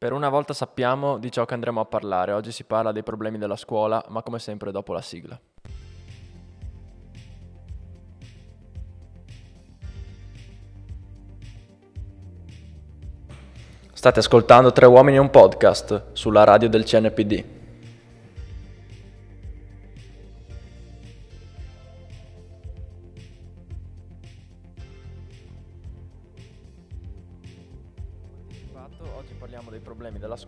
Per una volta sappiamo di ciò che andremo a parlare. Oggi si parla dei problemi della scuola, ma come sempre dopo la sigla. State ascoltando Tre Uomini e un Podcast sulla radio del CNPD.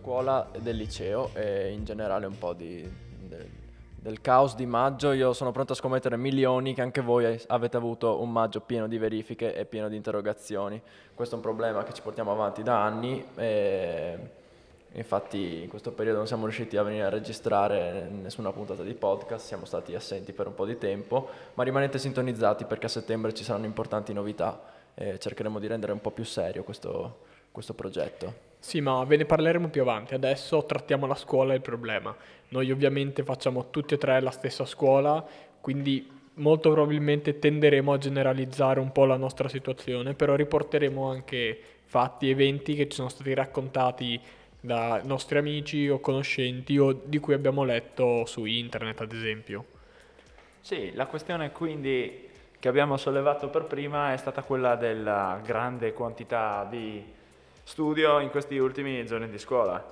Scuola e del liceo e in generale un po' di, del, del caos di maggio. Io sono pronto a scommettere milioni che anche voi avete avuto un maggio pieno di verifiche e pieno di interrogazioni. Questo è un problema che ci portiamo avanti da anni e infatti in questo periodo non siamo riusciti a venire a registrare nessuna puntata di podcast, siamo stati assenti per un po' di tempo, ma rimanete sintonizzati perché a settembre ci saranno importanti novità e cercheremo di rendere un po' più serio questo, questo progetto. Sì, ma ve ne parleremo più avanti. Adesso trattiamo la scuola e il problema. Noi ovviamente facciamo tutti e tre la stessa scuola, quindi molto probabilmente tenderemo a generalizzare un po' la nostra situazione, però riporteremo anche fatti, eventi che ci sono stati raccontati da nostri amici o conoscenti o di cui abbiamo letto su internet, ad esempio. Sì, la questione quindi che abbiamo sollevato per prima è stata quella della grande quantità di studio in questi ultimi giorni di scuola.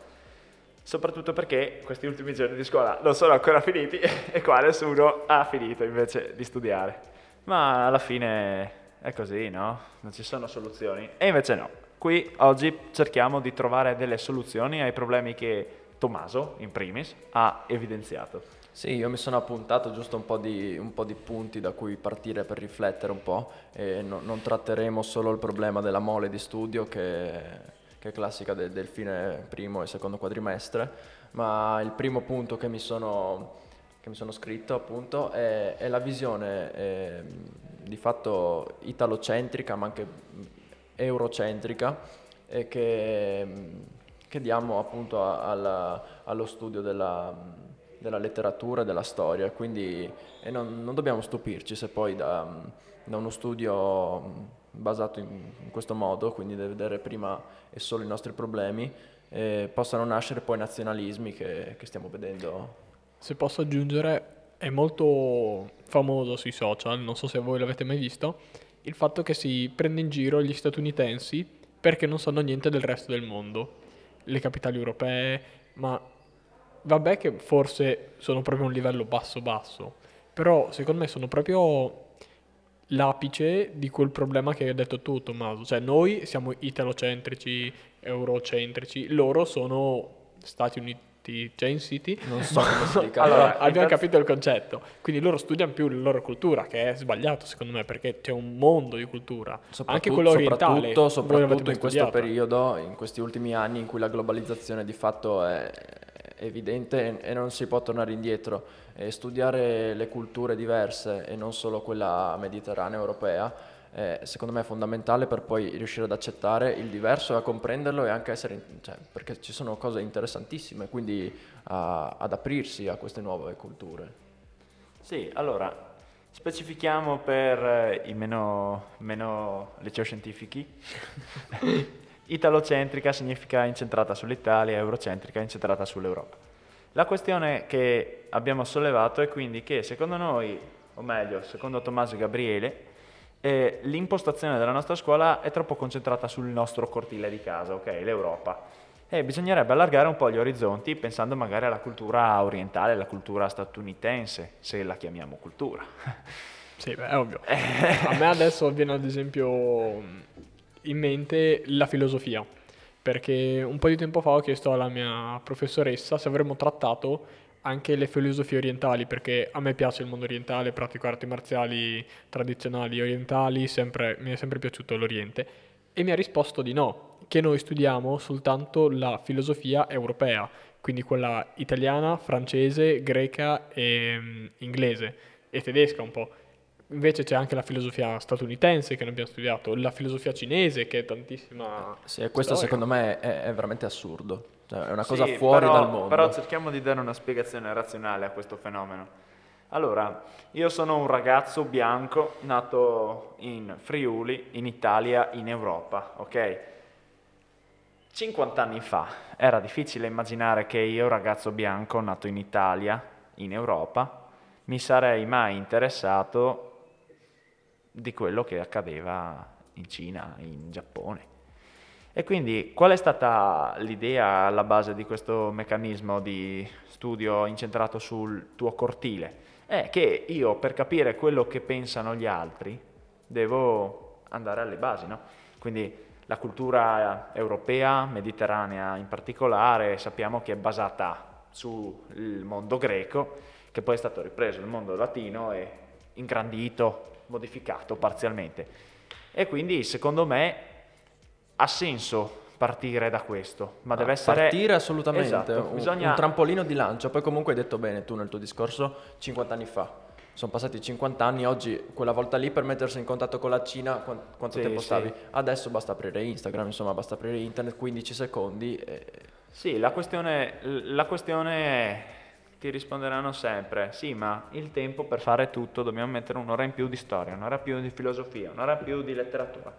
Soprattutto perché questi ultimi giorni di scuola non sono ancora finiti e qua nessuno ha finito invece di studiare. Ma alla fine è così, no? Non ci sono soluzioni. E invece no. Qui oggi cerchiamo di trovare delle soluzioni ai problemi che Tommaso, in primis, ha evidenziato. Sì, io mi sono appuntato giusto un po' di, un po di punti da cui partire per riflettere un po' e no, non tratteremo solo il problema della mole di studio che, che è classica del, del fine primo e secondo quadrimestre, ma il primo punto che mi sono, che mi sono scritto appunto è, è la visione eh, di fatto italocentrica ma anche eurocentrica che, che, diamo appunto alla, allo studio della della letteratura e della storia, quindi non, non, dobbiamo stupirci se poi da, da uno studio basato in, in, questo modo, quindi deve vedere prima e solo i nostri problemi, eh, possano nascere poi nazionalismi che, che stiamo vedendo. Se posso aggiungere, è molto famoso sui social, non so se voi l'avete mai visto, il fatto che si prende in giro gli statunitensi perché non sanno niente del resto del mondo, le capitali europee, ma vabbè che forse sono proprio un livello basso basso, però secondo me sono proprio l'apice di quel problema che hai detto tu Tommaso, cioè noi siamo italocentrici, eurocentrici, loro sono Stati Uniti Chain City. Non so come si dica. allora, abbiamo capito il concetto. Quindi loro studiano più la loro cultura, che è sbagliato secondo me, perché c'è un mondo di cultura. Anche quello orientale. Soprattutto, soprattutto in questo periodo, in questi ultimi anni in cui la globalizzazione di fatto è, evidente e non si può tornare indietro. E studiare le culture diverse e non solo quella mediterranea europea eh, secondo me è fondamentale per poi riuscire ad accettare il diverso e a comprenderlo e anche essere, cioè, perché ci sono cose interessantissime, quindi a, ad aprirsi a queste nuove culture. Sì, allora specifichiamo per eh, i meno, meno liceo scientifici Italocentrica significa incentrata sull'Italia, eurocentrica incentrata sull'Europa. La questione che abbiamo sollevato è quindi che secondo noi, o meglio, secondo Tommaso e Gabriele, eh, l'impostazione della nostra scuola è troppo concentrata sul nostro cortile di casa, ok, l'Europa. E bisognerebbe allargare un po' gli orizzonti pensando magari alla cultura orientale, alla cultura statunitense, se la chiamiamo cultura. Sì, beh, è ovvio. A me adesso viene ad esempio in mente la filosofia, perché un po' di tempo fa ho chiesto alla mia professoressa se avremmo trattato anche le filosofie orientali, perché a me piace il mondo orientale, pratico arti marziali tradizionali orientali, sempre, mi è sempre piaciuto l'Oriente, e mi ha risposto di no, che noi studiamo soltanto la filosofia europea, quindi quella italiana, francese, greca e um, inglese e tedesca un po'. Invece c'è anche la filosofia statunitense che noi abbiamo studiato, la filosofia cinese che è tantissima. Sì, questo storia. secondo me è, è, veramente assurdo, cioè, è una cosa sì, fuori però, dal mondo. Però cerchiamo di dare una spiegazione razionale a questo fenomeno. Allora, io sono un ragazzo bianco nato in Friuli, in Italia, in Europa, ok? 50 anni fa era difficile immaginare che io, ragazzo bianco nato in Italia, in Europa, mi sarei mai interessato di quello che accadeva in Cina, in Giappone. E quindi qual è stata l'idea alla base di questo meccanismo di studio incentrato sul tuo cortile? È che io per capire quello che pensano gli altri devo andare alle basi, no? Quindi la cultura europea, mediterranea in particolare, sappiamo che è basata sul mondo greco, che poi è stato ripreso il mondo latino e ingrandito, modificato parzialmente. E quindi secondo me ha senso partire da questo, ma deve essere... Partire assolutamente, Esatto, un, bisogna- un trampolino di lancio, poi comunque hai detto bene tu nel tuo discorso 50 anni fa. Sono passati 50 anni, oggi quella volta lì per mettersi in contatto con la Cina quan- quanto Sì, tempo sì. stavi? Adesso basta aprire Instagram, insomma basta aprire internet, 15 secondi e... Sì, la questione, la questione è, ti risponderanno sempre, sì, ma il tempo per fare tutto dobbiamo mettere un'ora in più di storia, un'ora in più di filosofia, un'ora in più di letteratura.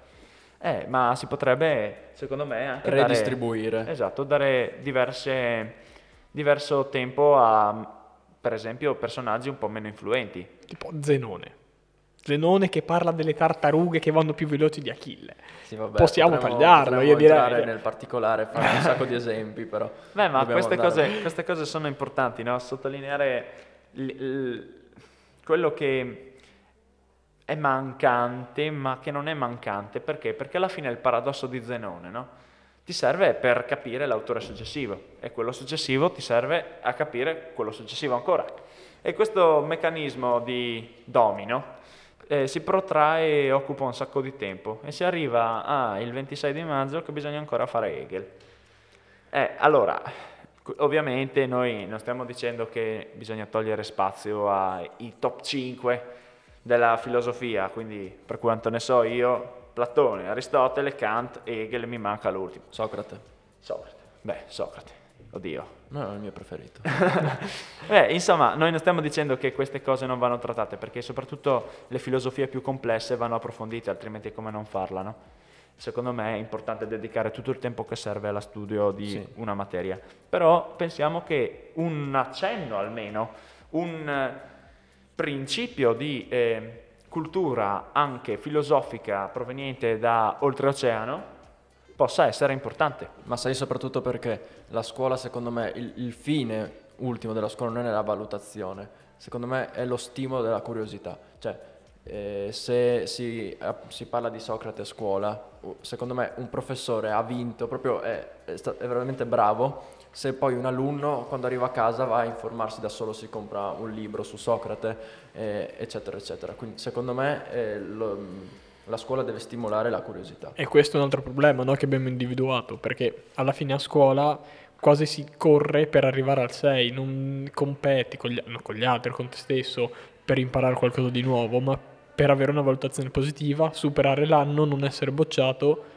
Eh, ma si potrebbe, secondo me, anche dare- Redistribuire. esatto, dare diverse, diverso tempo a, per esempio, personaggi un po' meno influenti. Tipo Zenone. Zenone che parla delle tartarughe che vanno più veloci di Achille. Sì, vabbè, Possiamo tagliarlo, io direi. nel particolare, fare un sacco di esempi però. Beh, ma queste cose, queste cose sono importanti, no? Sottolineare l- l- quello che è mancante, ma che non è mancante. Perché? Perché alla fine è il paradosso di Zenone, no? Ti serve per capire l'autore successivo e quello successivo ti serve a capire quello successivo ancora. E questo meccanismo di domino eh, si protrae e occupa un sacco di tempo e si arriva al 26 di maggio che bisogna ancora fare Hegel. Eh, allora, ovviamente noi non stiamo dicendo che bisogna togliere spazio ai top 5 della filosofia, quindi per quanto ne so io, Platone, Aristotele, Kant, Hegel, mi manca l'ultimo. Socrate. Socrate. Beh, Socrate. Oddio. No, è il mio preferito. Beh, insomma, noi non stiamo dicendo che queste cose non vanno trattate, perché soprattutto le filosofie più complesse vanno approfondite, altrimenti come non farla, no? Secondo me è importante dedicare tutto il tempo che serve allo studio di Sì. una materia. Però pensiamo che un accenno almeno, un eh, principio di eh, cultura anche filosofica proveniente da oltreoceano possa essere importante. Ma sai soprattutto perché la scuola, secondo me, il, il fine ultimo della scuola non è la valutazione, secondo me è lo stimolo della curiosità. Cioè, eh, se si, eh, si parla di Socrate a scuola, secondo me un professore ha vinto, proprio è, è sta- è veramente bravo, se poi un alunno quando arriva a casa va a informarsi da solo, si compra un libro su Socrate, eh, eccetera, eccetera. Quindi secondo me eh, lo- la scuola deve stimolare la curiosità. E questo è un altro problema no, che abbiamo individuato, perché alla fine a scuola quasi si corre per arrivare al 6, non competi con gli, no, con gli altri, con te stesso, per imparare qualcosa di nuovo, ma per avere una valutazione positiva, superare l'anno, non essere bocciato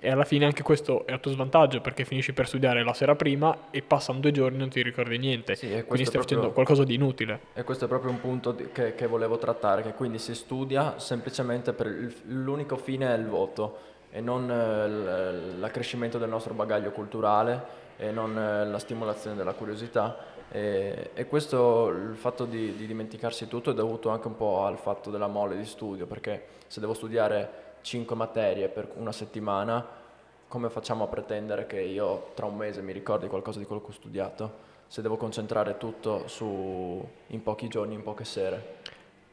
e alla fine anche questo è a tuo svantaggio perché finisci per studiare la sera prima e passano due giorni e non ti ricordi niente, Sì, quindi stai proprio- facendo qualcosa di inutile. E questo è proprio un punto che, che volevo trattare, che quindi si studia semplicemente per il- l'unico fine è il voto e non eh, l'accrescimento del nostro bagaglio culturale e non eh, la stimolazione della curiosità. E, e questo, il fatto di, di dimenticarsi tutto è dovuto anche un po' al fatto della mole di studio, perché se devo studiare 5 materie per una settimana, come facciamo a pretendere che io tra un mese mi ricordi qualcosa di quello che ho studiato? Se devo concentrare tutto su in pochi giorni, in poche sere.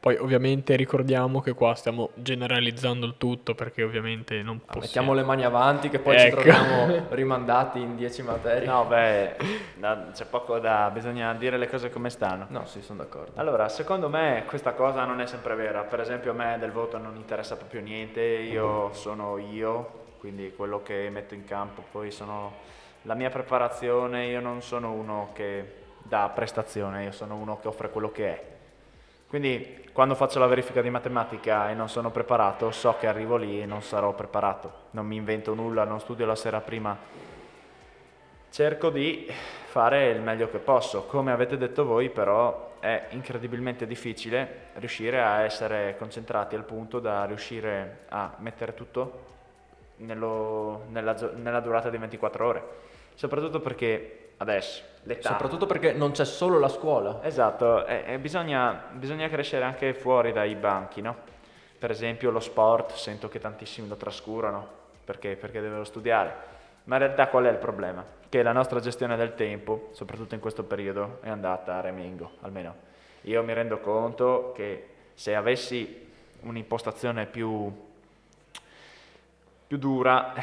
Poi ovviamente ricordiamo che qua stiamo generalizzando il tutto perché ovviamente non possiamo... Mettiamo le mani avanti che poi Ecco. ci troviamo rimandati in 10 materie. No, beh, no, c'è poco da... bisogna dire le cose come stanno. No, sì, sono d'accordo. Allora, secondo me questa cosa non è sempre vera. Per esempio a me del voto non interessa proprio niente, io sono io, quindi quello che metto in campo, poi sono la mia preparazione, io non sono uno che dà prestazione, io sono uno che offre quello che è. Quindi quando faccio la verifica di matematica e non sono preparato, so che arrivo lì e non sarò preparato. Non mi invento nulla, non studio la sera prima. Cerco di fare il meglio che posso. Come avete detto voi, però, è incredibilmente difficile riuscire a essere concentrati al punto da riuscire a mettere tutto nello- nella, nella durata di 24 ore. Soprattutto perché adesso l'età... Soprattutto perché non c'è solo la scuola. Esatto, e, e bisogna, bisogna crescere anche fuori dai banchi, no? Per esempio lo sport, sento che tantissimi lo trascurano perché, perché devono studiare. Ma in realtà qual è il problema? Che la nostra gestione del tempo, soprattutto in questo periodo, è andata a remingo, almeno io mi rendo conto che se avessi un'impostazione più, più dura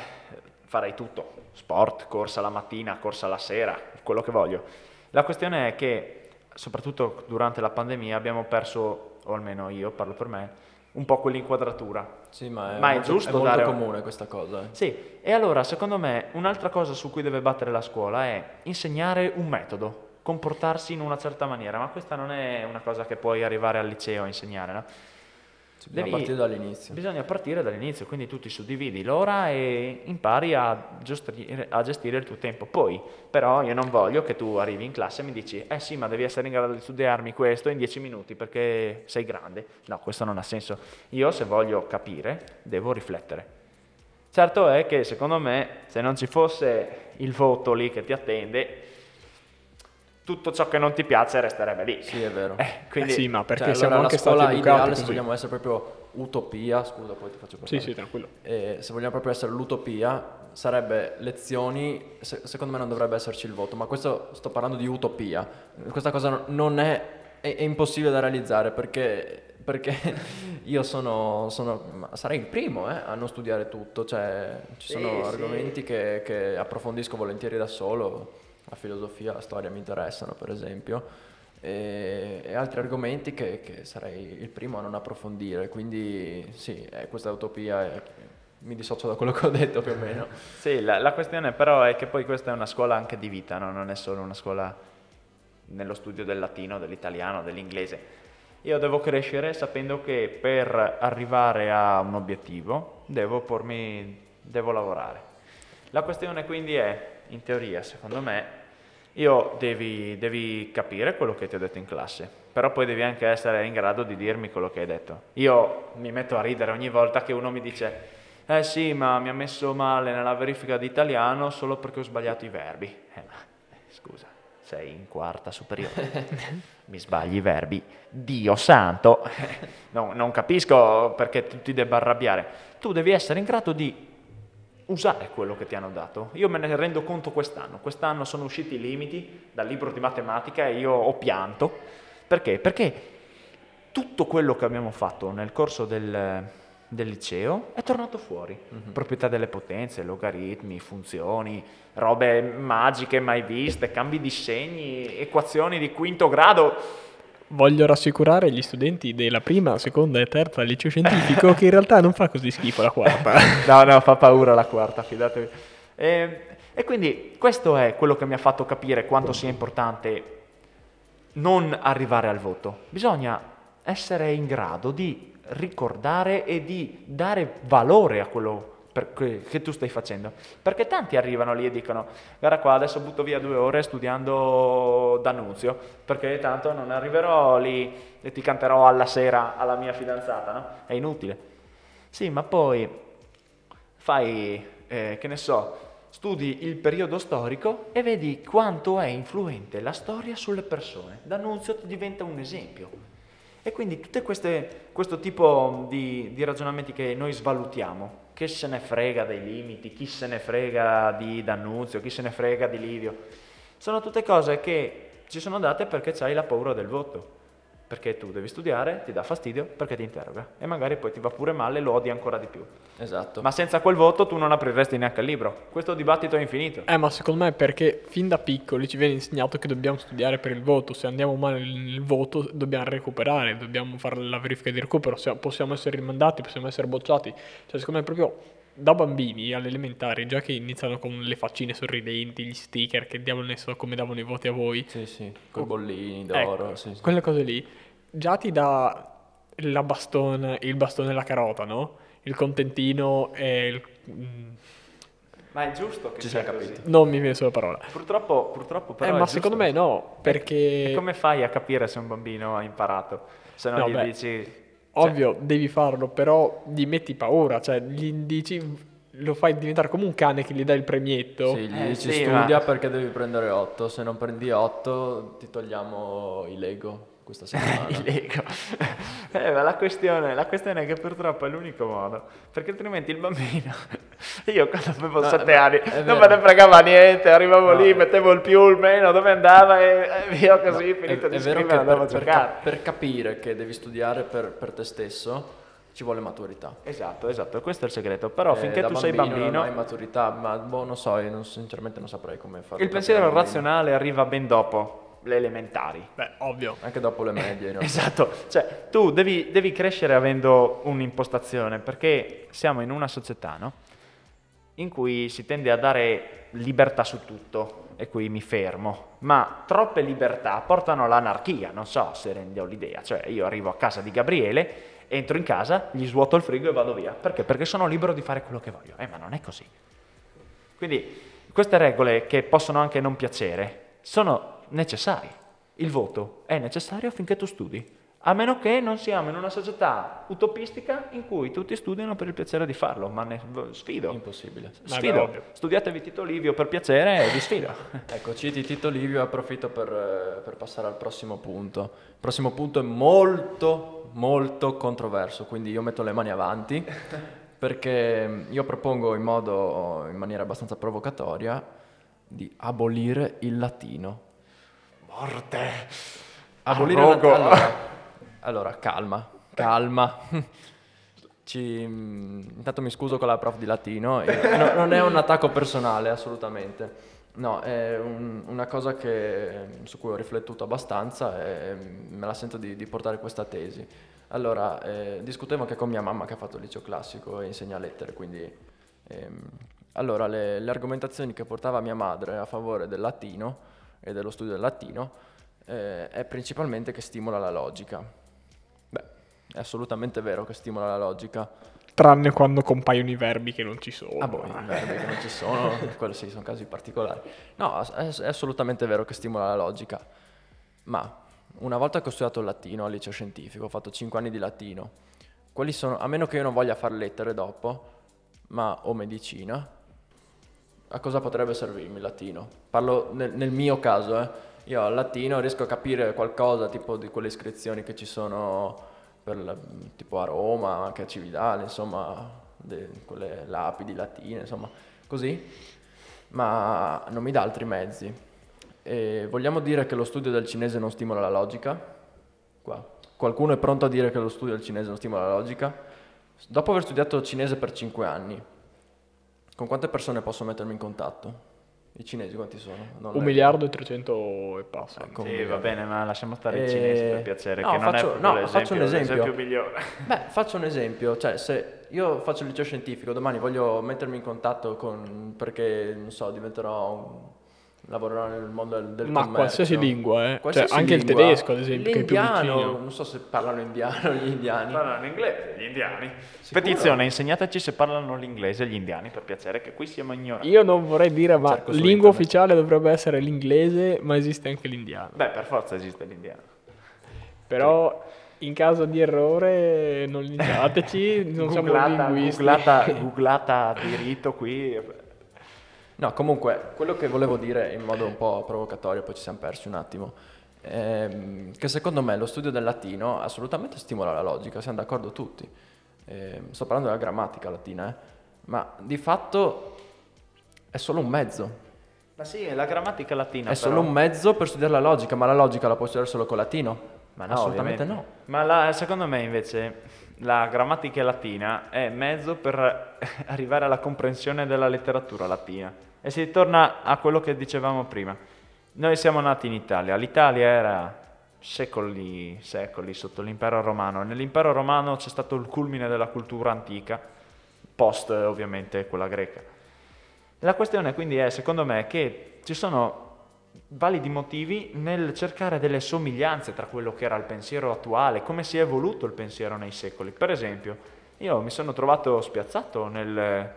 farei tutto, sport, corsa la mattina, corsa la sera, quello che voglio. La questione è che soprattutto durante la pandemia abbiamo perso, o almeno io parlo per me, un po' quell'inquadratura. Sì, ma è, Ma è molto, giusto è molto dare- comune questa cosa. eh. Sì, e allora secondo me un'altra cosa su cui deve battere la scuola è insegnare un metodo, comportarsi in una certa maniera, ma questa non è una cosa che puoi arrivare al liceo a insegnare, no? Sì, bisogna Devi- partire dall'inizio. Bisogna partire dall'inizio, quindi tu ti suddividi l'ora e impari a gestire, a gestire il tuo tempo. Poi, però, io non voglio che tu arrivi in classe e mi dici, eh sì, ma devi essere in grado di studiarmi questo in dieci minuti perché sei grande. No, questo non ha senso. Io, se voglio capire, devo riflettere. Certo è che, secondo me, se non ci fosse il voto lì che ti attende, tutto ciò che non ti piace resterebbe lì. Sì, è vero. Eh, quindi, Eh sì, ma perché Cioè, siamo allora, anche la scuola stati educati ideale, se così. vogliamo essere proprio utopia, scusa, poi ti faccio Sì, parlare. sì, tranquillo. Eh, se vogliamo proprio essere l'utopia, sarebbe lezioni, se- secondo me non dovrebbe esserci il voto, ma questo sto parlando di utopia. Questa cosa no- non è, è, è impossibile da realizzare perché, perché io sono, sono- ma sarei il primo eh, a non studiare tutto, cioè ci Sì, sono sì. argomenti che, che approfondisco volentieri da solo, la filosofia, la storia mi interessano per esempio. E, e altri argomenti che, che sarei il primo a non approfondire, quindi sì, eh, questa utopia è- mi dissocio da quello che ho detto più o meno. Sì, la, la questione però è che poi questa è una scuola anche di vita, no? non è solo una scuola nello studio del latino, dell'italiano, dell'inglese. Io devo crescere sapendo che per arrivare a un obiettivo devo pormi, devo lavorare. La questione quindi è, in teoria, secondo me, io devi, devi capire quello che ti ho detto in classe, però poi devi anche essere in grado di dirmi quello che hai detto. Io mi metto a ridere ogni volta che uno mi dice, eh sì, ma mi ha messo male nella verifica di italiano solo perché ho sbagliato i verbi. Eh, ma scusa, sei in quarta superiore, mi sbagli i verbi, Dio santo, No, non capisco perché tu ti debba arrabbiare. Tu devi essere in grado di usare quello che ti hanno dato. Io me ne rendo conto quest'anno. Quest'anno sono usciti i limiti dal libro di matematica e io ho pianto. Perché? Perché tutto quello che abbiamo fatto nel corso del, del liceo è tornato fuori. Proprietà delle potenze, logaritmi, funzioni, robe magiche mai viste, cambi di segni, equazioni di quinto grado. Voglio rassicurare gli studenti della prima, seconda e terza liceo scientifico che in realtà non fa così schifo la quarta. No, no, fa paura la quarta, fidatevi. E, e quindi questo è quello che mi ha fatto capire quanto sia importante non arrivare al voto. Bisogna essere in grado di ricordare e di dare valore a quello per- che, tu stai facendo. Perché tanti arrivano lì e dicono, guarda qua, adesso butto via due ore studiando D'Annunzio, perché tanto non arriverò lì e ti canterò alla sera alla mia fidanzata, no? È inutile. Sì, ma poi fai, eh, che ne so, studi il periodo storico e vedi quanto è influente la storia sulle persone. D'Annunzio diventa un esempio. E quindi queste, questo tipo di, di ragionamenti che noi svalutiamo, che se ne frega dei limiti, chi se ne frega di D'Annunzio, chi se ne frega di Livio, sono tutte cose che ci sono date perché c'hai la paura del voto. Perché tu devi studiare, ti dà fastidio, perché ti interroga. E magari poi ti va pure male e lo odi ancora di più. Esatto. Ma senza quel voto tu non apriresti neanche il libro. Questo dibattito è infinito. Eh, ma secondo me è perché fin da piccoli ci viene insegnato che dobbiamo studiare per il voto. Se andiamo male nel voto, dobbiamo recuperare, dobbiamo fare la verifica di recupero. se- Possiamo essere rimandati, possiamo essere bocciati. Cioè, secondo me, proprio da bambini alle elementari, già che iniziano con le faccine sorridenti, gli sticker, che diavolo ne so come davano i voti a voi. Sì, sì, con i bollini Ecco, d'oro. sì, sì. Quelle cose lì, già ti dà la bastone, il bastone e la carota, no? Il contentino e il... mm, Ma è giusto che Ci sia siamo così. Non mi viene sulla parola. Purtroppo, purtroppo però Eh, ma giusto. secondo me no, perché... E come fai a capire se un bambino ha imparato? Se non No, gli beh, dici... Ovvio, devi farlo, però gli metti paura, cioè gli dici lo fai diventare come un cane che gli dà il premietto. Sì, gli Eh, dici sì, ma- studia perché devi prendere 8, se non prendi 8 ti togliamo i Lego questa settimana. I Lego. Eh, ma la questione, la questione è che purtroppo è l'unico modo, perché altrimenti il bambino, io quando avevo No, sette è- anni è non me ne fregava niente, arrivavo No. lì, mettevo il più, il meno, dove andava e, e via così, No, finito è, di è vero scrivere che andavo a per, per giocare. cap- per capire che devi studiare per, per te stesso ci vuole maturità. Esatto, esatto, questo è il segreto, però Eh, finché tu sei bambino bambino, non hai maturità, ma boh, non so, non- sinceramente non saprei come fare. il pensiero razionale arriva ben dopo le elementari. Beh, ovvio. Anche dopo le medie, no? Esatto, cioè tu devi, devi crescere avendo un'impostazione perché siamo in una società no? in cui si tende a dare libertà su tutto e qui mi fermo, ma troppe libertà portano all'anarchia, non so se rende l'idea, cioè io arrivo a casa di Gabriele, entro in casa, gli svuoto il frigo e vado via, perché? Perché sono libero di fare quello che voglio, eh ma non è così. Quindi queste regole che possono anche non piacere sono necessarie. Il voto è necessario affinché tu studi, a meno che non siamo in una società utopistica in cui tutti studiano per il piacere di farlo, ma ne sfido. Impossibile. Sfido. ovvio. Studiatevi Tito Livio per piacere e vi sfido. Ecco, citi Tito Livio, approfitto per, eh, per passare al prossimo punto. Il prossimo punto è molto, molto controverso, quindi io metto le mani avanti perché io propongo in modo, in maniera abbastanza provocatoria, di abolire il latino. Morte. Abolire il allora, allora, calma, calma. Ci, mm, intanto mi scuso con la prof di latino, no- non è un attacco personale assolutamente, no, è un- una cosa che- su cui ho riflettuto abbastanza e me la sento di, di portare questa tesi. Allora, eh, discutevo anche con mia mamma che ha fatto il liceo classico e insegna lettere, quindi... ehm, allora, le, le argomentazioni che portava mia madre a favore del latino e dello studio del latino eh, è principalmente che stimola la logica. Beh, è assolutamente vero che stimola la logica. Tranne quando compaiono i verbi che non ci sono. Ah, boh, i verbi che non ci sono, quello sì, sono casi particolari. No, è, è assolutamente vero che stimola la logica. Ma una volta che ho studiato il latino al liceo scientifico, ho fatto 5 anni di latino, quali sono, a meno che io non voglia fare lettere dopo, ma o medicina, a cosa potrebbe servirmi il latino? Parlo nel, nel mio caso, eh. Io al latino riesco a capire qualcosa tipo di quelle iscrizioni che ci sono la- tipo a Roma, anche a Cividale, insomma, de- quelle lapidi latine, insomma, così, ma non mi dà altri mezzi. E vogliamo dire che lo studio del cinese non stimola la logica? Qua. Qualcuno è pronto a dire che lo studio del cinese non stimola la logica? Dopo aver studiato cinese per 5 anni, con quante persone posso mettermi in contatto? I cinesi quanti sono? Non Un miliardo e trecento e passa. Ecco, Sì, miliardo. va bene, ma lasciamo stare i Eh, cinesi per piacere, no, che non faccio- è proprio no, l'esempio, faccio un esempio. l'esempio migliore. Beh, faccio un esempio, cioè se io faccio il liceo scientifico, domani voglio mettermi in contatto con, perché, non so, diventerò un, lavorerò nel mondo del, del Ma commercio. qualsiasi lingua, eh. Qualsiasi Cioè, anche il tedesco, ad esempio, che è più L'indiano, vicino. non so se parlano indiano gli indiani. Parlano inglese, gli indiani. Sicuro? Petizione, insegnateci se parlano l'inglese gli indiani, per piacere, che qui siamo ignoranti. Io non vorrei dire, ma Cerco lingua internet. ufficiale dovrebbe essere l'inglese, ma esiste anche l'indiano. Beh, per forza esiste l'indiano. Però in caso di errore non linciateci, non siamo googlata, linguisti. googlata, googlata di rito qui. No, comunque, quello che volevo dire in modo un po' provocatorio, poi ci siamo persi un attimo, ehm, che secondo me lo studio del latino assolutamente stimola la logica, siamo d'accordo tutti. Ehm, sto parlando della grammatica latina, eh, ma di fatto è solo un mezzo. Ma sì, la grammatica latina. È però. solo un mezzo per studiare la logica, ma la logica la puoi studiare solo con latino? Ma no, assolutamente ovviamente. no. Ma la- secondo me invece la grammatica latina è mezzo per arrivare alla comprensione della letteratura latina. E si torna a quello che dicevamo prima. Noi siamo nati in Italia, l'Italia era secoli, secoli sotto l'impero romano. Nell'impero romano c'è stato il culmine della cultura antica, post ovviamente quella greca. La questione quindi è, secondo me, che ci sono validi motivi nel cercare delle somiglianze tra quello che era il pensiero attuale, come si è evoluto il pensiero nei secoli. Per esempio, io mi sono trovato spiazzato nel,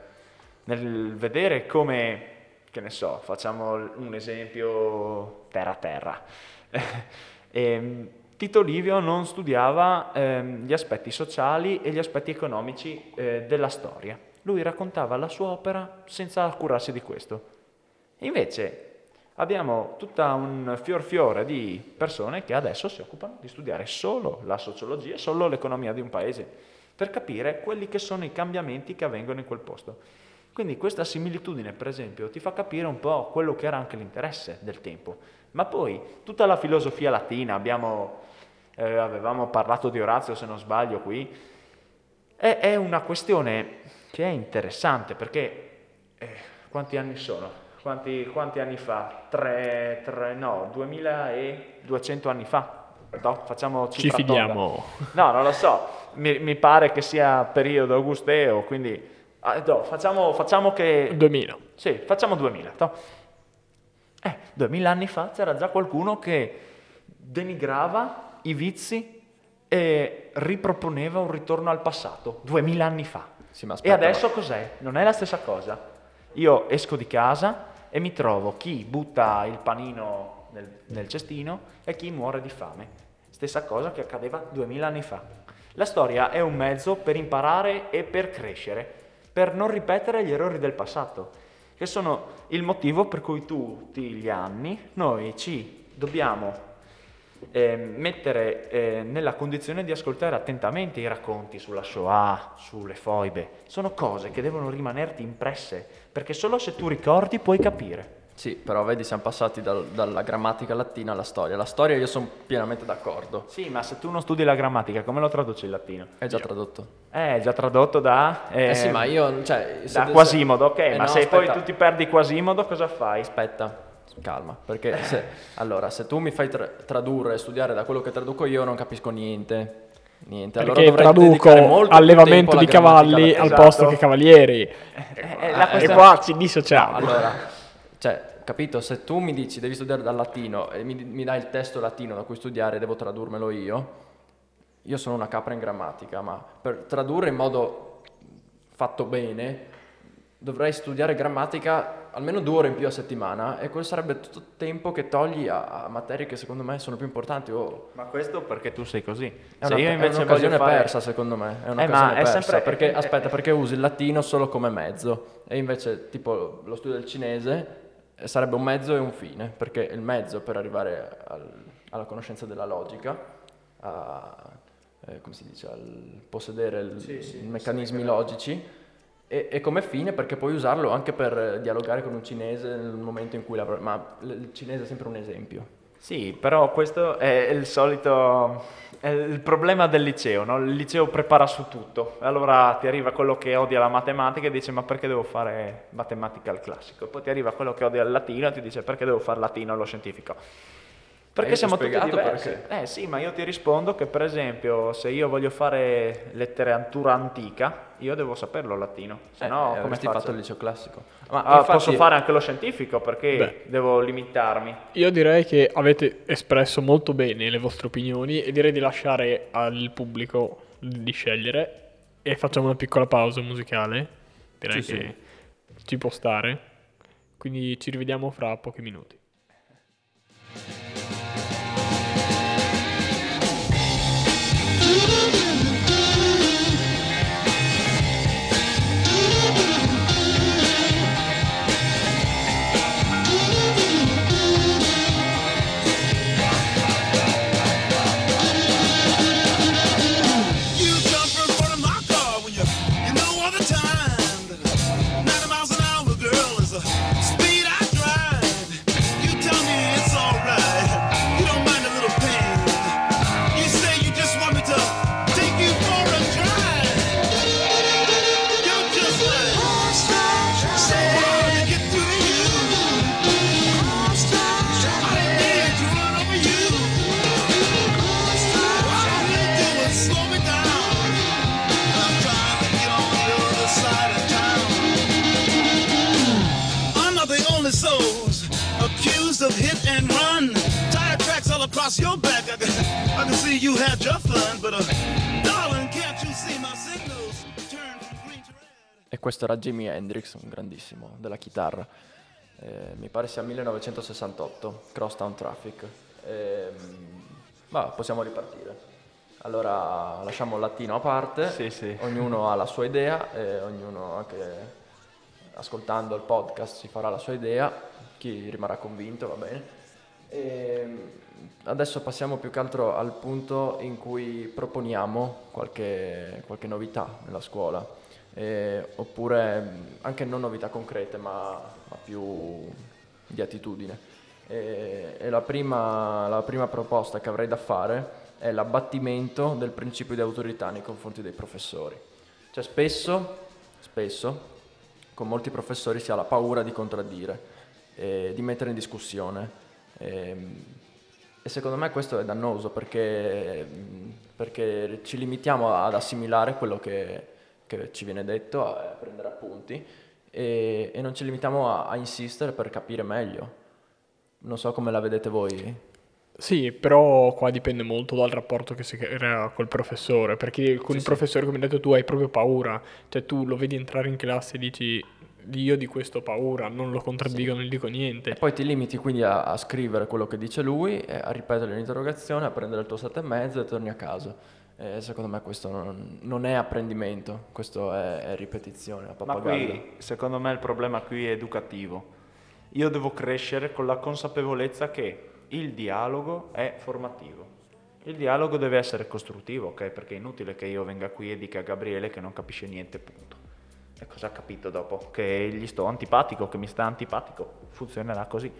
nel vedere come, che ne so, facciamo un esempio terra-terra. Ehm, Tito Livio non studiava ehm, gli aspetti sociali e gli aspetti economici eh, della storia. lui raccontava la sua opera senza curarsi di questo. Invece abbiamo tutta un fior fiore di persone che adesso si occupano di studiare solo la sociologia, solo l'economia di un paese, per capire quelli che sono i cambiamenti che avvengono in quel posto. Quindi questa similitudine, per esempio, ti fa capire un po' quello che era anche l'interesse del tempo. Ma poi tutta la filosofia latina, abbiamo, eh, avevamo parlato di Orazio se non sbaglio qui, è, è una questione che è interessante perché eh, quanti anni sono? Quanti, quanti anni fa? Tre, tre, no, 2200 anni fa. No, facciamo Ci fidiamo. No, non lo so, mi, mi, pare che sia periodo augusteo, quindi ah, no, facciamo, facciamo, che... 2000. Sì, facciamo 2000. No? Eh, 2000 anni fa c'era già qualcuno che denigrava i vizi e riproponeva un ritorno al passato, 2000 anni fa. Sì, e adesso cos'è? Non è la stessa cosa. Io esco di casa e mi trovo chi butta il panino nel, nel cestino e chi muore di fame. Stessa cosa che accadeva 2000 anni fa. La storia è un mezzo per imparare e per crescere, per non ripetere gli errori del passato, che sono il motivo per cui tutti gli anni noi ci dobbiamo eh, mettere eh, nella condizione di ascoltare attentamente i racconti sulla Shoah, sulle foibe. Sono cose che devono rimanerti impresse, perché solo se tu ricordi puoi capire. Sì, però vedi, siamo passati dal, dalla grammatica latina alla storia. La storia io sono pienamente d'accordo. Sì, ma se tu non studi la grammatica, come lo traduci in latino? È già io. tradotto. Eh, è già tradotto da... Eh, eh sì, ma io... Cioè, da Quasimodo, ok, eh ma no, se aspetta. poi tu ti perdi Quasimodo, cosa fai? Aspetta, calma, perché se, allora, se tu mi fai tra- tradurre e studiare da quello che traduco io non capisco niente. Niente, perché allora traduco allevamento di cavalli al esatto. posto che cavalieri. Eh, eh, eh, e qua ci dissociamo. allora, cioè, capito, se tu mi dici devi studiare dal latino e mi, mi dai il testo latino da cui studiare, devo tradurmelo io, io sono una capra in grammatica, ma per tradurre in modo fatto bene dovrei studiare grammatica almeno due ore in più a settimana e quello sarebbe tutto il tempo che togli a, a materie che secondo me sono più importanti. Oh. Ma questo perché tu sei così? È, una, io invece è un'occasione fare... persa secondo me, è un'occasione eh, persa, sempre... perché, aspetta, perché usi il latino solo come mezzo e invece tipo lo studio del cinese sarebbe un mezzo e un fine, perché il mezzo per arrivare al, alla conoscenza della logica, a, eh, come si dice, al possedere il, sì, sì, i meccanismi logici, e, e, come fine perché puoi usarlo anche per dialogare con un cinese nel momento in cui lavora, ma il cinese è sempre un esempio. Sì, però questo è il solito, è il problema del liceo, no? il liceo prepara su tutto, allora ti arriva quello che odia la matematica e dice ma perché devo fare matematica al classico, poi ti arriva quello che odia il latino e ti dice perché devo fare latino allo scientifico. Perché siamo tutti diversi. Perché? Eh sì, ma io ti rispondo che per esempio se io voglio fare letteratura antica, io devo saperlo il latino, se eh, no eh, come ti fatto il liceo classico? Ma ah, infatti... posso fare anche lo scientifico perché Beh, devo limitarmi. Io direi che avete espresso molto bene le vostre opinioni e direi di lasciare al pubblico di scegliere e facciamo una piccola pausa musicale. Direi sì, che sì. ci può stare. Quindi ci rivediamo fra pochi minuti. Had your fun, but uh, darling, can't you see my signals turn from green to red? E questo era Jimi Hendrix, un grandissimo della chitarra. Eh, mi pare sia 1968, Crosstown Traffic. Eh, ma possiamo ripartire. Allora lasciamo il latino a parte, Sì, sì. ognuno ha la sua idea e ognuno anche ascoltando il podcast si farà la sua idea, chi rimarrà convinto va bene. E adesso passiamo più che altro al punto in cui proponiamo qualche, qualche novità nella scuola, eh, oppure anche non novità concrete ma, ma più di attitudine. E, e la, prima, la prima proposta che avrei da fare è l'abbattimento del principio di autorità nei confronti dei professori. Cioè spesso, spesso, con molti professori si ha la paura di contraddire, e di mettere in discussione. E, e secondo me questo è dannoso perché, perché ci limitiamo ad assimilare quello che, che ci viene detto, a prendere appunti e, e non ci limitiamo a, a insistere per capire meglio. Non so come la vedete voi. Sì, però qua dipende molto dal rapporto che si crea col professore, perché con Sì, il professore, come hai detto tu, hai proprio paura, cioè tu lo vedi entrare in classe e dici io di questo ho paura, non lo contraddico, non gli dico E niente. poi ti limiti quindi a, a scrivere quello che dice lui, e a ripetere l'interrogazione, a prendere il tuo sette e mezzo e torni a casa. E secondo me questo non, non è apprendimento, questo è, è ripetizione Ma qui, secondo me, il problema qui è educativo. Io devo crescere con la consapevolezza che il dialogo è formativo. Il dialogo deve essere costruttivo, ok? Perché è inutile che io venga qui e dica a Gabriele che non capisce niente, punto. E cosa ha capito dopo? Che gli sto antipatico, che mi sta antipatico. Funzionerà così.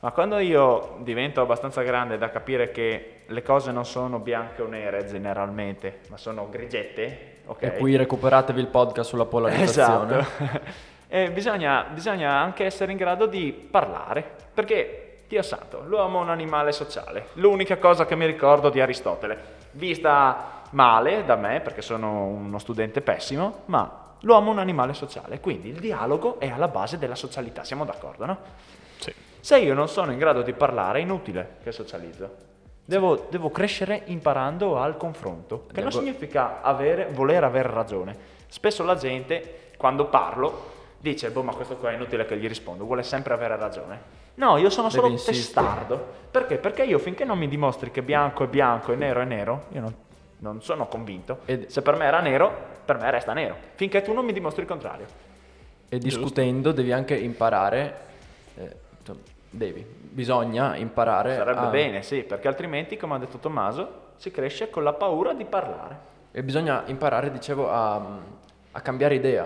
Ma quando io divento abbastanza grande da capire che le cose non sono bianche o nere generalmente, ma sono grigette, ok? E qui recuperatevi il podcast sulla polarizzazione. Esatto. E bisogna, bisogna anche essere in grado di parlare, perché, Dio santo, l'uomo è un animale sociale. L'unica cosa che mi ricordo di Aristotele, vista male da me, perché sono uno studente pessimo, ma l'uomo è un animale sociale, quindi il dialogo è alla base della socialità, siamo d'accordo, no? Sì. Se io non sono in grado di parlare, è inutile che socializzo. Devo, devo crescere imparando al confronto, che non Devo- significa avere, voler avere ragione. Spesso la gente, quando parlo, dice, boh, ma questo qua è inutile che gli rispondo, vuole sempre avere ragione. No, io sono solo insistere. testardo. Perché? Perché io finché non mi dimostri che bianco è bianco e nero è nero, io non, non sono convinto. Ed- Se per me era nero, per me resta nero. Finché tu non mi dimostri il contrario. E discutendo devi anche imparare, eh, devi, bisogna imparare Sarebbe a- bene, sì, perché altrimenti, come ha detto Tommaso, si cresce con la paura di parlare. E bisogna imparare, dicevo, a, a cambiare idea.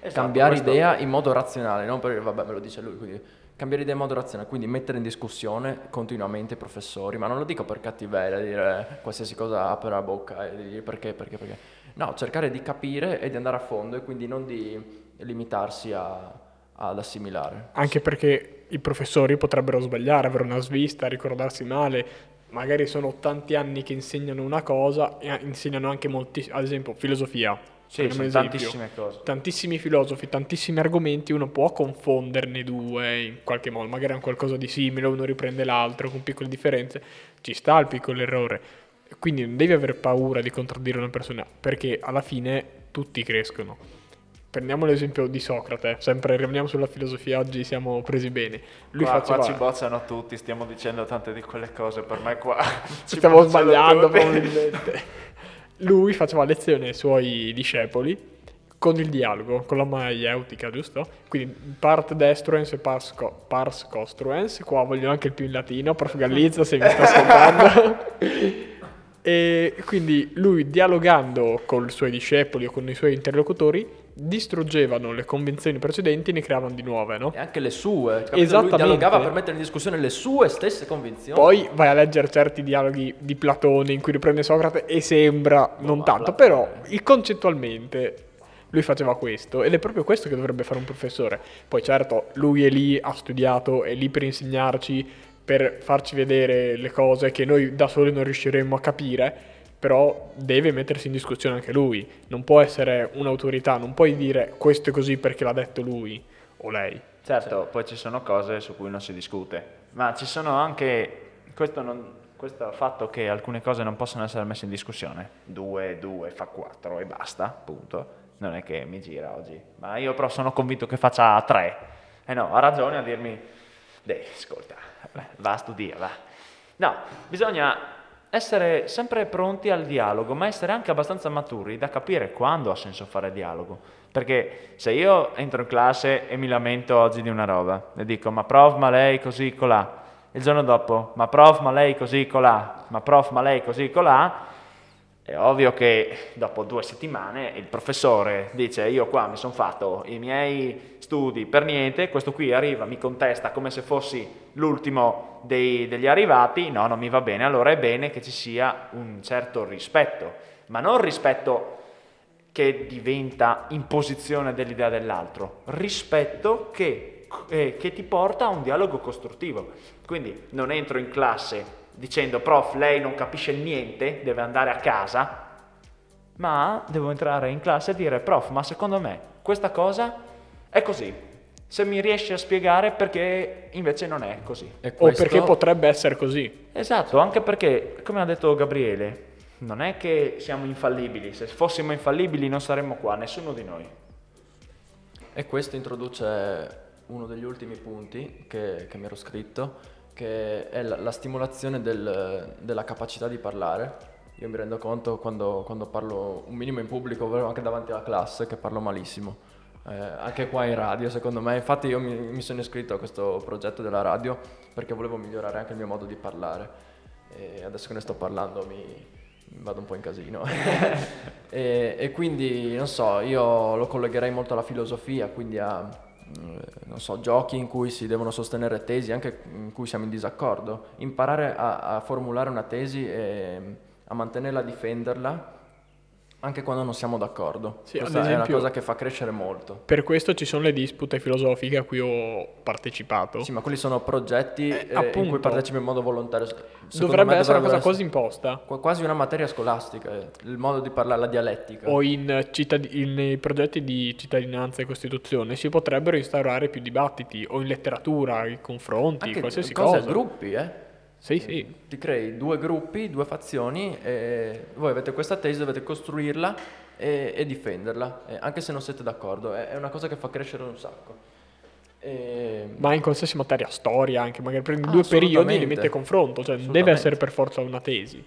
Esatto, cambiare questo- idea in modo razionale, non perché, vabbè, me lo dice lui, quindi cambiare idea in modo razionale, quindi mettere in discussione continuamente i professori, ma non lo dico per cattiveria, dire qualsiasi cosa apre la bocca e dire perché, perché, perché. No, cercare di capire e di andare a fondo e quindi non di limitarsi a- ad assimilare. Anche perché i professori potrebbero sbagliare, avere una svista, ricordarsi male. Magari sono tanti anni che insegnano una cosa e insegnano anche molti, ad esempio, filosofia. Sì, sono esempio. tantissime cose. Tantissimi filosofi, tantissimi argomenti, uno può confonderne due in qualche modo, magari è un qualcosa di simile, uno riprende l'altro con piccole differenze, ci sta il piccolo errore. Quindi non devi avere paura di contraddire una persona, perché alla fine tutti crescono. Prendiamo l'esempio di Socrate, sempre rimaniamo sulla filosofia, oggi siamo presi bene. Lui qua, faceva... qua ci bozzano tutti, stiamo dicendo tante di quelle cose, per me qua ci Stiamo sbagliando probabilmente. Lui faceva lezione ai suoi discepoli con il dialogo, con la maieutica, giusto? Quindi part destruens e pars, co- pars costruens, qua voglio anche il più in latino, prof Gallizza se mi sta ascoltando. E quindi lui dialogando con i suoi discepoli o con i suoi interlocutori distruggevano le convinzioni precedenti e ne creavano di nuove, no? E anche le sue, capito? Esattamente. Lui dialogava per mettere in discussione le sue stesse convinzioni. Poi vai a leggere certi dialoghi di Platone in cui riprende Socrate e sembra non tanto, però il- concettualmente lui faceva questo ed è proprio questo che dovrebbe fare un professore. Poi certo, lui è lì, ha studiato, è lì per insegnarci, per farci vedere le cose che noi da soli non riusciremmo a capire, però deve mettersi in discussione anche lui. Non può essere un'autorità, non puoi dire questo è così perché l'ha detto lui o lei. Certo, poi ci sono cose su cui non si discute, ma ci sono anche questo, non- questo fatto che alcune cose non possono essere messe in discussione. 2, 2 fa 4 e basta, punto. Non è che mi gira oggi, ma io però sono convinto che faccia 3. Eh no, ha ragione a dirmi, deh, ascolta, va a studiare. No, bisogna essere sempre pronti al dialogo, ma essere anche abbastanza maturi da capire quando ha senso fare dialogo. Perché se io entro in classe e mi lamento oggi di una roba e dico ma prof ma lei così colà, il giorno dopo ma prof ma lei così colà, ma prof ma lei così colà, è ovvio che dopo due settimane il professore dice io qua mi sono fatto i miei studi per niente, questo qui arriva, mi contesta come se fossi l'ultimo degli arrivati, no, non mi va bene, allora è bene che ci sia un certo rispetto, ma non rispetto che diventa imposizione dell'idea dell'altro, rispetto che, eh, che ti porta a un dialogo costruttivo. Quindi non entro in classe dicendo prof lei non capisce niente, deve andare a casa, ma devo entrare in classe e dire prof ma secondo me questa cosa è così. Se mi riesci a spiegare perché invece non è così. Questo... O perché potrebbe essere così. Esatto, anche perché, come ha detto Gabriele, non è che siamo infallibili, se fossimo infallibili non saremmo qua, nessuno di noi. E questo introduce uno degli ultimi punti che, che mi ero scritto, che è la, la stimolazione del, della capacità di parlare. Io mi rendo conto quando, quando, parlo un minimo in pubblico, ovvero anche davanti alla classe, che parlo malissimo. Eh, anche qua in radio, secondo me. Infatti io mi, mi, sono iscritto a questo progetto della radio perché volevo migliorare anche il mio modo di parlare. E adesso che ne sto parlando mi, vado un po' in casino. e, e, quindi, non so, io lo collegherei molto alla filosofia, quindi a non so, giochi in cui si devono sostenere tesi, anche in cui siamo in disaccordo, imparare a, a formulare una tesi e a mantenerla, a difenderla anche quando non siamo d'accordo. Sì, Questa esempio, è una cosa che fa crescere molto. Per questo ci sono le dispute filosofiche a cui ho partecipato. Sì, ma quelli sono progetti eh, eh, in cui partecipi in modo volontario. Secondo dovrebbe essere una cosa quasi imposta. Quasi una materia scolastica, eh, il modo di parlare, la dialettica. O in cittad- in, nei progetti di cittadinanza e Costituzione si potrebbero instaurare più dibattiti, o in letteratura, i confronti, Anche qualsiasi cose, cosa. gruppi, eh? Sì, sì. Ti crei due gruppi, due fazioni e voi avete questa tesi, dovete costruirla e, e difenderla, e anche se non siete d'accordo. È, è, una cosa che fa crescere un sacco. E... Ma in qualsiasi materia, storia anche, magari prendi ah, due periodi e li metti a confronto, cioè non deve essere per forza una tesi,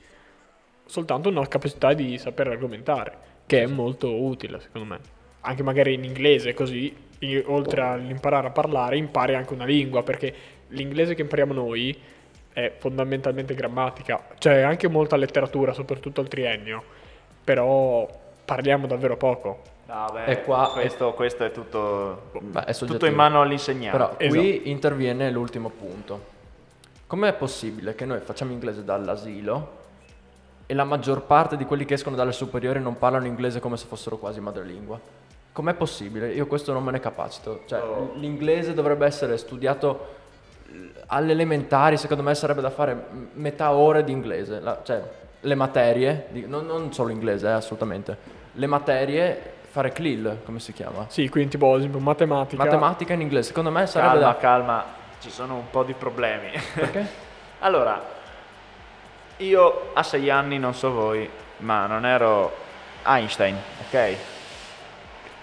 soltanto una capacità di saper argomentare, che è molto utile secondo me. Anche magari in inglese, così, oltre all'imparare a parlare, impari anche una lingua, perché l'inglese che impariamo noi è fondamentalmente grammatica, cioè anche molta letteratura, soprattutto al triennio, però parliamo davvero poco. No, beh, qua questo, è... questo, è tutto, beh, è tutto in mano all'insegnante. Però esatto. qui interviene l'ultimo punto. Com'è possibile che noi facciamo inglese dall'asilo e la maggior parte di quelli che escono dalle superiori non parlano inglese come se fossero quasi madrelingua? Com'è possibile? Io questo non me ne capacito. Cioè, oh. l'inglese dovrebbe essere studiato alle elementari secondo me sarebbe da fare metà ore di inglese, la, cioè le materie, di, non, non, solo inglese eh, assolutamente, le materie fare CLIL come si chiama? Sì, quindi tipo matematica. Matematica in inglese, secondo me sarebbe calma, da... Calma, ci sono un po' di problemi. Perché? allora, io a sei anni, non so voi, ma non ero Einstein, ok?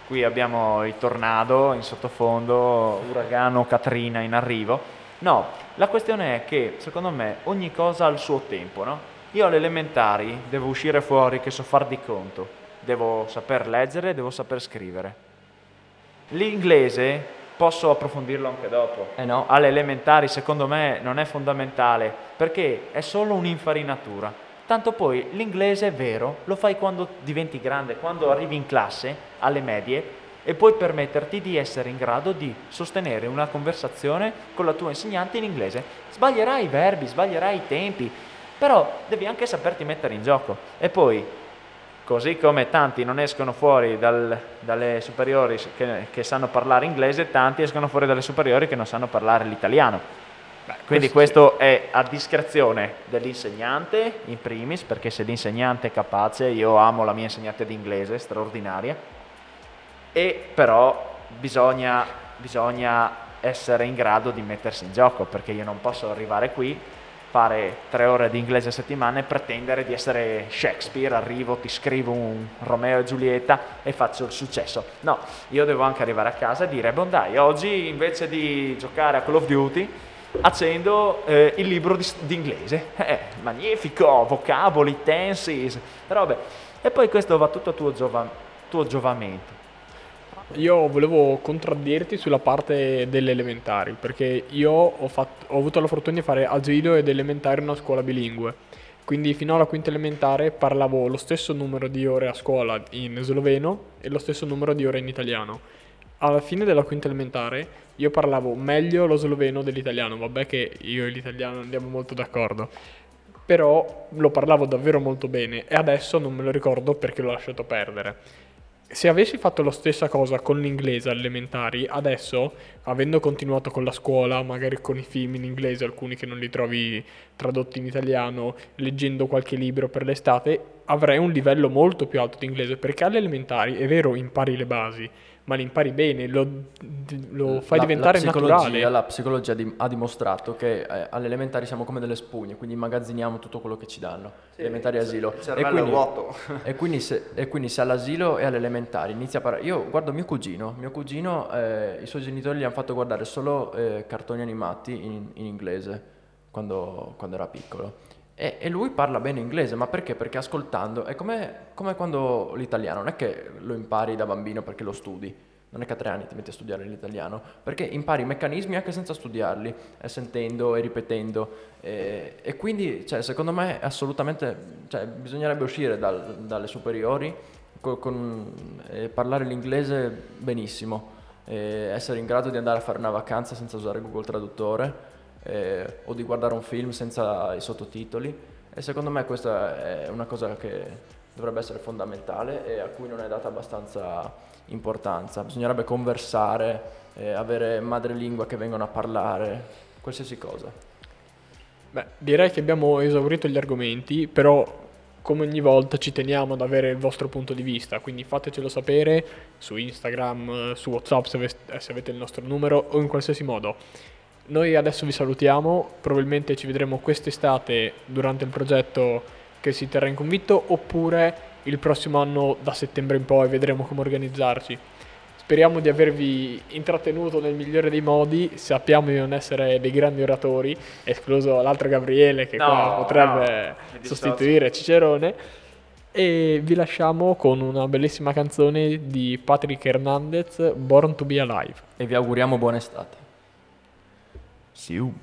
Qui abbiamo il tornado in sottofondo, uragano Katrina in arrivo No, la questione è che secondo me ogni cosa ha il suo tempo, no? Io alle elementari devo uscire fuori che so far di conto, devo saper leggere, devo saper scrivere. L'inglese posso approfondirlo anche dopo. Eh no. Alle elementari secondo me non è fondamentale perché è solo un'infarinatura. Tanto poi l'inglese è vero, lo fai quando diventi grande, quando arrivi in classe, alle medie, e puoi permetterti di essere in grado di sostenere una conversazione con la tua insegnante in inglese. Sbaglierai i verbi, sbaglierai i tempi, però devi anche saperti mettere in gioco. E poi, così come tanti non escono fuori dal, dalle superiori che, che, sanno parlare inglese, tanti escono fuori dalle superiori che non sanno parlare l'italiano. Beh, Quindi questo, questo è a discrezione dell'insegnante in primis, perché se l'insegnante è capace, io amo la mia insegnante di inglese, straordinaria, e però bisogna, bisogna essere in grado di mettersi in gioco perché io non posso arrivare qui fare tre ore di inglese a settimana e pretendere di essere Shakespeare, arrivo, ti scrivo un Romeo e Giulietta e faccio il successo. No, io devo anche arrivare a casa e dire, bon dai, oggi invece di giocare a Call of Duty accendo eh, il libro di, inglese. Eh, magnifico, vocaboli, tenses, robe. E poi questo va tutto a tuo, giova, tuo giovamento. Io volevo contraddirti sulla parte delle elementari, perché io ho, fatto, ho avuto la fortuna di fare asilo ed elementare in una scuola bilingue. Quindi fino alla quinta elementare parlavo lo stesso numero di ore a scuola in sloveno e lo stesso numero di ore in italiano. Alla fine della quinta elementare io parlavo meglio lo sloveno dell'italiano, vabbè che io e l'italiano andiamo molto d'accordo, però lo parlavo davvero molto bene e adesso non me lo ricordo perché l'ho lasciato perdere se avessi fatto la stessa cosa con l'inglese elementari, adesso, avendo continuato con la scuola, magari con i film in inglese, alcuni che non li trovi tradotti in italiano, leggendo qualche libro per l'estate, avrei un livello molto più alto di inglese, perché alle elementari è vero impari le basi, ma li impari bene, lo, lo fai la, diventare la naturale. La psicologia di, ha dimostrato che eh, alle elementari siamo come delle spugne, quindi immagazziniamo tutto quello che ci danno, sì, elementari e asilo. E quindi, vuoto. E quindi, se, e quindi se all'asilo e alle elementari inizia a parlare... Io guardo mio cugino, mio cugino, eh, i suoi genitori gli hanno fatto guardare solo eh, cartoni animati in, in inglese quando, quando era piccolo. E, e, lui parla bene inglese, ma perché? Perché ascoltando è come, come, quando l'italiano, non è che lo impari da bambino perché lo studi, non è che a tre anni ti metti a studiare l'italiano, perché impari i meccanismi anche senza studiarli, e sentendo e ripetendo. E, e quindi, cioè, secondo me, assolutamente, cioè, bisognerebbe uscire dal, dalle superiori con, con eh, parlare l'inglese benissimo, essere in grado di andare a fare una vacanza senza usare Google Traduttore eh, o di guardare un film senza i sottotitoli e secondo me questa è una cosa che dovrebbe essere fondamentale e a cui non è data abbastanza importanza. Bisognerebbe conversare, eh, avere madrelingua che vengono a parlare, qualsiasi cosa. Beh, direi che abbiamo esaurito gli argomenti, però come ogni volta ci teniamo ad avere il vostro punto di vista, quindi fatecelo sapere su Instagram, su WhatsApp se avete il nostro numero o in qualsiasi modo. Noi adesso vi salutiamo, probabilmente ci vedremo quest'estate durante il progetto che si terrà in convitto oppure il prossimo anno da settembre in poi vedremo come organizzarci. Speriamo di avervi intrattenuto nel migliore dei modi, sappiamo di non essere dei grandi oratori, escluso l'altro Gabriele che no, potrebbe no, sostituire Cicerone. E vi lasciamo con una bellissima canzone di Patrick Hernandez, Born to be Alive. E vi auguriamo buona estate. See you.